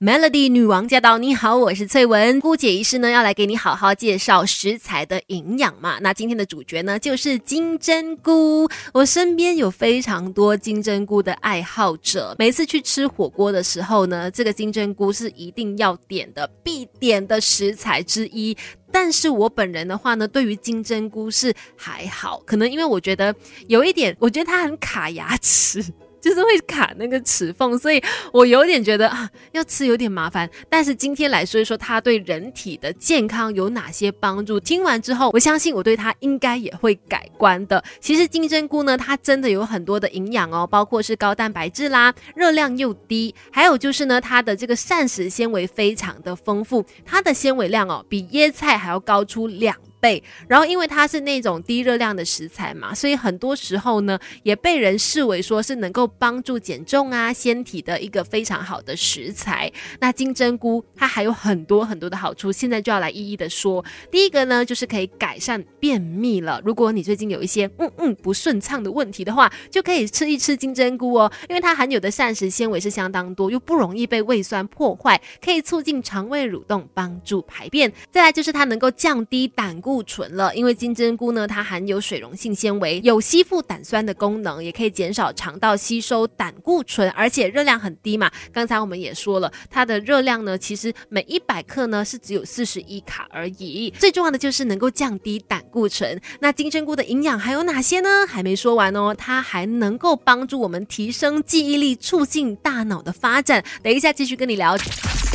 Melody 女王驾到！你好，我是翠文。姑姐仪式呢，要来给你好好介绍食材的营养嘛。那今天的主角呢，就是金针菇。我身边有非常多金针菇的爱好者，每次去吃火锅的时候呢，这个金针菇是一定要点的，必点的食材之一。但是我本人的话呢，对于金针菇是还好，可能因为我觉得有一点，我觉得它很卡牙齿。就是会卡那个齿缝，所以我有点觉得啊，要吃有点麻烦。但是今天来说一说它对人体的健康有哪些帮助。听完之后，我相信我对它应该也会改观的。其实金针菇呢，它真的有很多的营养哦，包括是高蛋白质啦，热量又低，还有就是呢，它的这个膳食纤维非常的丰富，它的纤维量哦，比椰菜还要高出两。倍，然后因为它是那种低热量的食材嘛，所以很多时候呢，也被人视为说是能够帮助减重啊、纤体的一个非常好的食材。那金针菇它还有很多很多的好处，现在就要来一一的说。第一个呢，就是可以改善便秘了。如果你最近有一些嗯嗯不顺畅的问题的话，就可以吃一吃金针菇哦，因为它含有的膳食纤维是相当多，又不容易被胃酸破坏，可以促进肠胃蠕动，帮助排便。再来就是它能够降低胆。固固醇了，因为金针菇呢，它含有水溶性纤维，有吸附胆酸的功能，也可以减少肠道吸收胆固醇，而且热量很低嘛。刚才我们也说了，它的热量呢，其实每一百克呢是只有四十一卡而已。最重要的就是能够降低胆固醇。那金针菇的营养还有哪些呢？还没说完哦，它还能够帮助我们提升记忆力，促进大脑的发展。等一下继续跟你聊。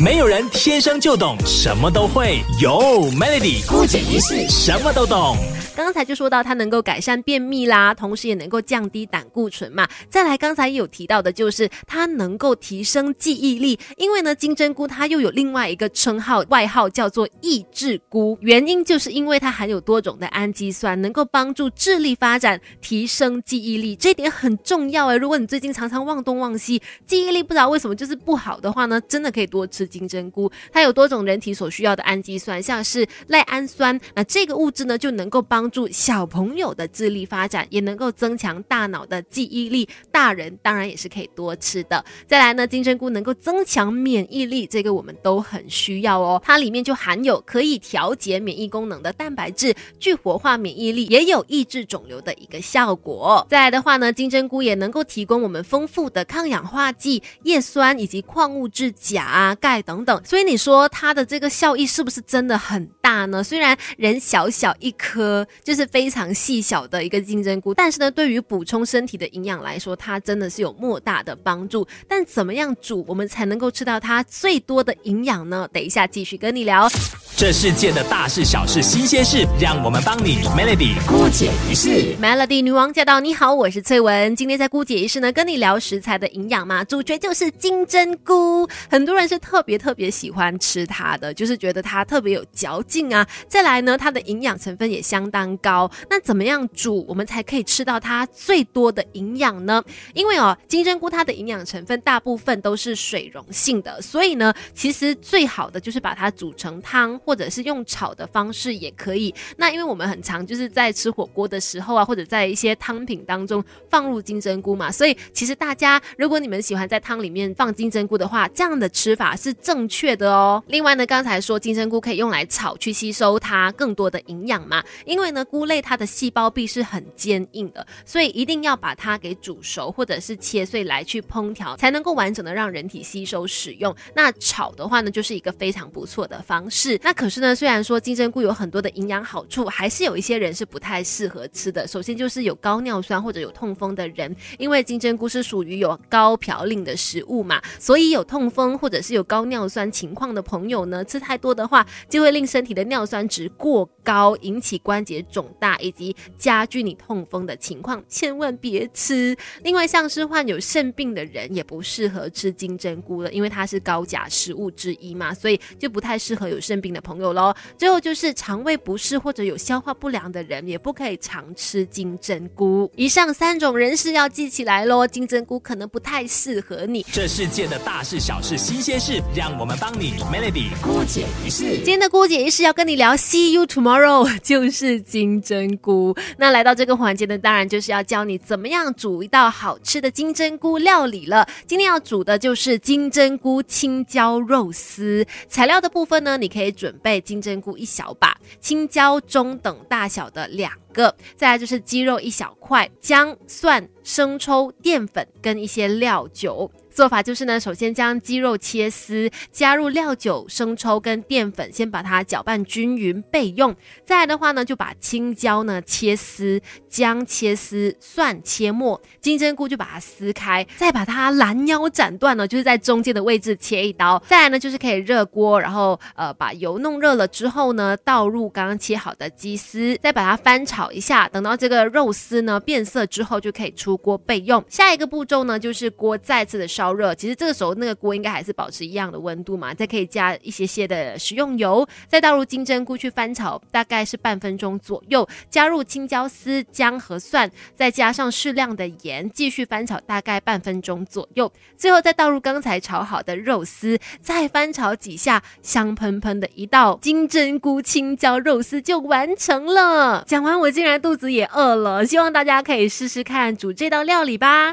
没有人天生就懂什么都会，有 Melody 孤姐一世什么都懂。刚才就说到它能够改善便秘啦，同时也能够降低胆固醇嘛。再来，刚才有提到的就是它能够提升记忆力，因为呢，金针菇它又有另外一个称号，外号叫做益智菇，原因就是因为它含有多种的氨基酸，能够帮助智力发展，提升记忆力，这点很重要诶。如果你最近常常忘东忘西，记忆力不知道为什么就是不好的话呢，真的可以多吃。金针菇它有多种人体所需要的氨基酸，像是赖氨酸，那这个物质呢就能够帮助小朋友的智力发展，也能够增强大脑的记忆力。大人当然也是可以多吃的。再来呢，金针菇能够增强免疫力，这个我们都很需要哦。它里面就含有可以调节免疫功能的蛋白质，具活化免疫力，也有抑制肿瘤的一个效果。再来的话呢，金针菇也能够提供我们丰富的抗氧化剂、叶酸以及矿物质钾、钙。等等，所以你说它的这个效益是不是真的很大呢？虽然人小小一颗，就是非常细小的一个金针菇，但是呢，对于补充身体的营养来说，它真的是有莫大的帮助。但怎么样煮，我们才能够吃到它最多的营养呢？等一下继续跟你聊。这世界的大事小事新鲜事，让我们帮你 Melody 姑姐一世。Melody 女王驾到！你好，我是翠文。今天在姑姐一世呢，跟你聊食材的营养嘛，主角就是金针菇。很多人是特别特别喜欢吃它的，就是觉得它特别有嚼劲啊。再来呢，它的营养成分也相当高。那怎么样煮，我们才可以吃到它最多的营养呢？因为哦，金针菇它的营养成分大部分都是水溶性的，所以呢，其实最好的就是把它煮成汤。或或者是用炒的方式也可以。那因为我们很常就是在吃火锅的时候啊，或者在一些汤品当中放入金针菇嘛，所以其实大家如果你们喜欢在汤里面放金针菇的话，这样的吃法是正确的哦。另外呢，刚才说金针菇可以用来炒去吸收它更多的营养嘛，因为呢菇类它的细胞壁是很坚硬的，所以一定要把它给煮熟或者是切碎来去烹调，才能够完整的让人体吸收使用。那炒的话呢，就是一个非常不错的方式。那可是呢，虽然说金针菇有很多的营养好处，还是有一些人是不太适合吃的。首先就是有高尿酸或者有痛风的人，因为金针菇是属于有高嘌呤的食物嘛，所以有痛风或者是有高尿酸情况的朋友呢，吃太多的话，就会令身体的尿酸值过高，引起关节肿大以及加剧你痛风的情况，千万别吃。另外，像是患有肾病的人也不适合吃金针菇了，因为它是高钾食物之一嘛，所以就不太适合有肾病的。朋友喽。最后就是肠胃不适或者有消化不良的人，也不可以常吃金针菇。以上三种人士要记起来喽，金针菇可能不太适合你。这世界的大事小事新鲜事，让我们帮你 Melody 姑姐一事。今天的姑姐一事要跟你聊，See you tomorrow，就是金针菇。那来到这个环节呢，当然就是要教你怎么样煮一道好吃的金针菇料理了。今天要煮的就是金针菇青椒肉丝。材料的部分呢，你可以备金针菇一小把，青椒中等大小的两个，再来就是鸡肉一小块，姜、蒜、生抽、淀粉跟一些料酒。做法就是呢，首先将鸡肉切丝，加入料酒、生抽跟淀粉，先把它搅拌均匀备用。再来的话呢，就把青椒呢切丝，姜切丝，蒜切末，金针菇就把它撕开，再把它拦腰斩断呢，就是在中间的位置切一刀。再来呢，就是可以热锅，然后呃把油弄热了之后呢，倒入刚刚切好的鸡丝，再把它翻炒一下，等到这个肉丝呢变色之后，就可以出锅备用。下一个步骤呢，就是锅再次的烧。烧热，其实这个时候那个锅应该还是保持一样的温度嘛，再可以加一些些的食用油，再倒入金针菇去翻炒，大概是半分钟左右，加入青椒丝、姜和蒜，再加上适量的盐，继续翻炒大概半分钟左右，最后再倒入刚才炒好的肉丝，再翻炒几下，香喷喷的一道金针菇青椒肉丝就完成了。讲完我竟然肚子也饿了，希望大家可以试试看煮这道料理吧。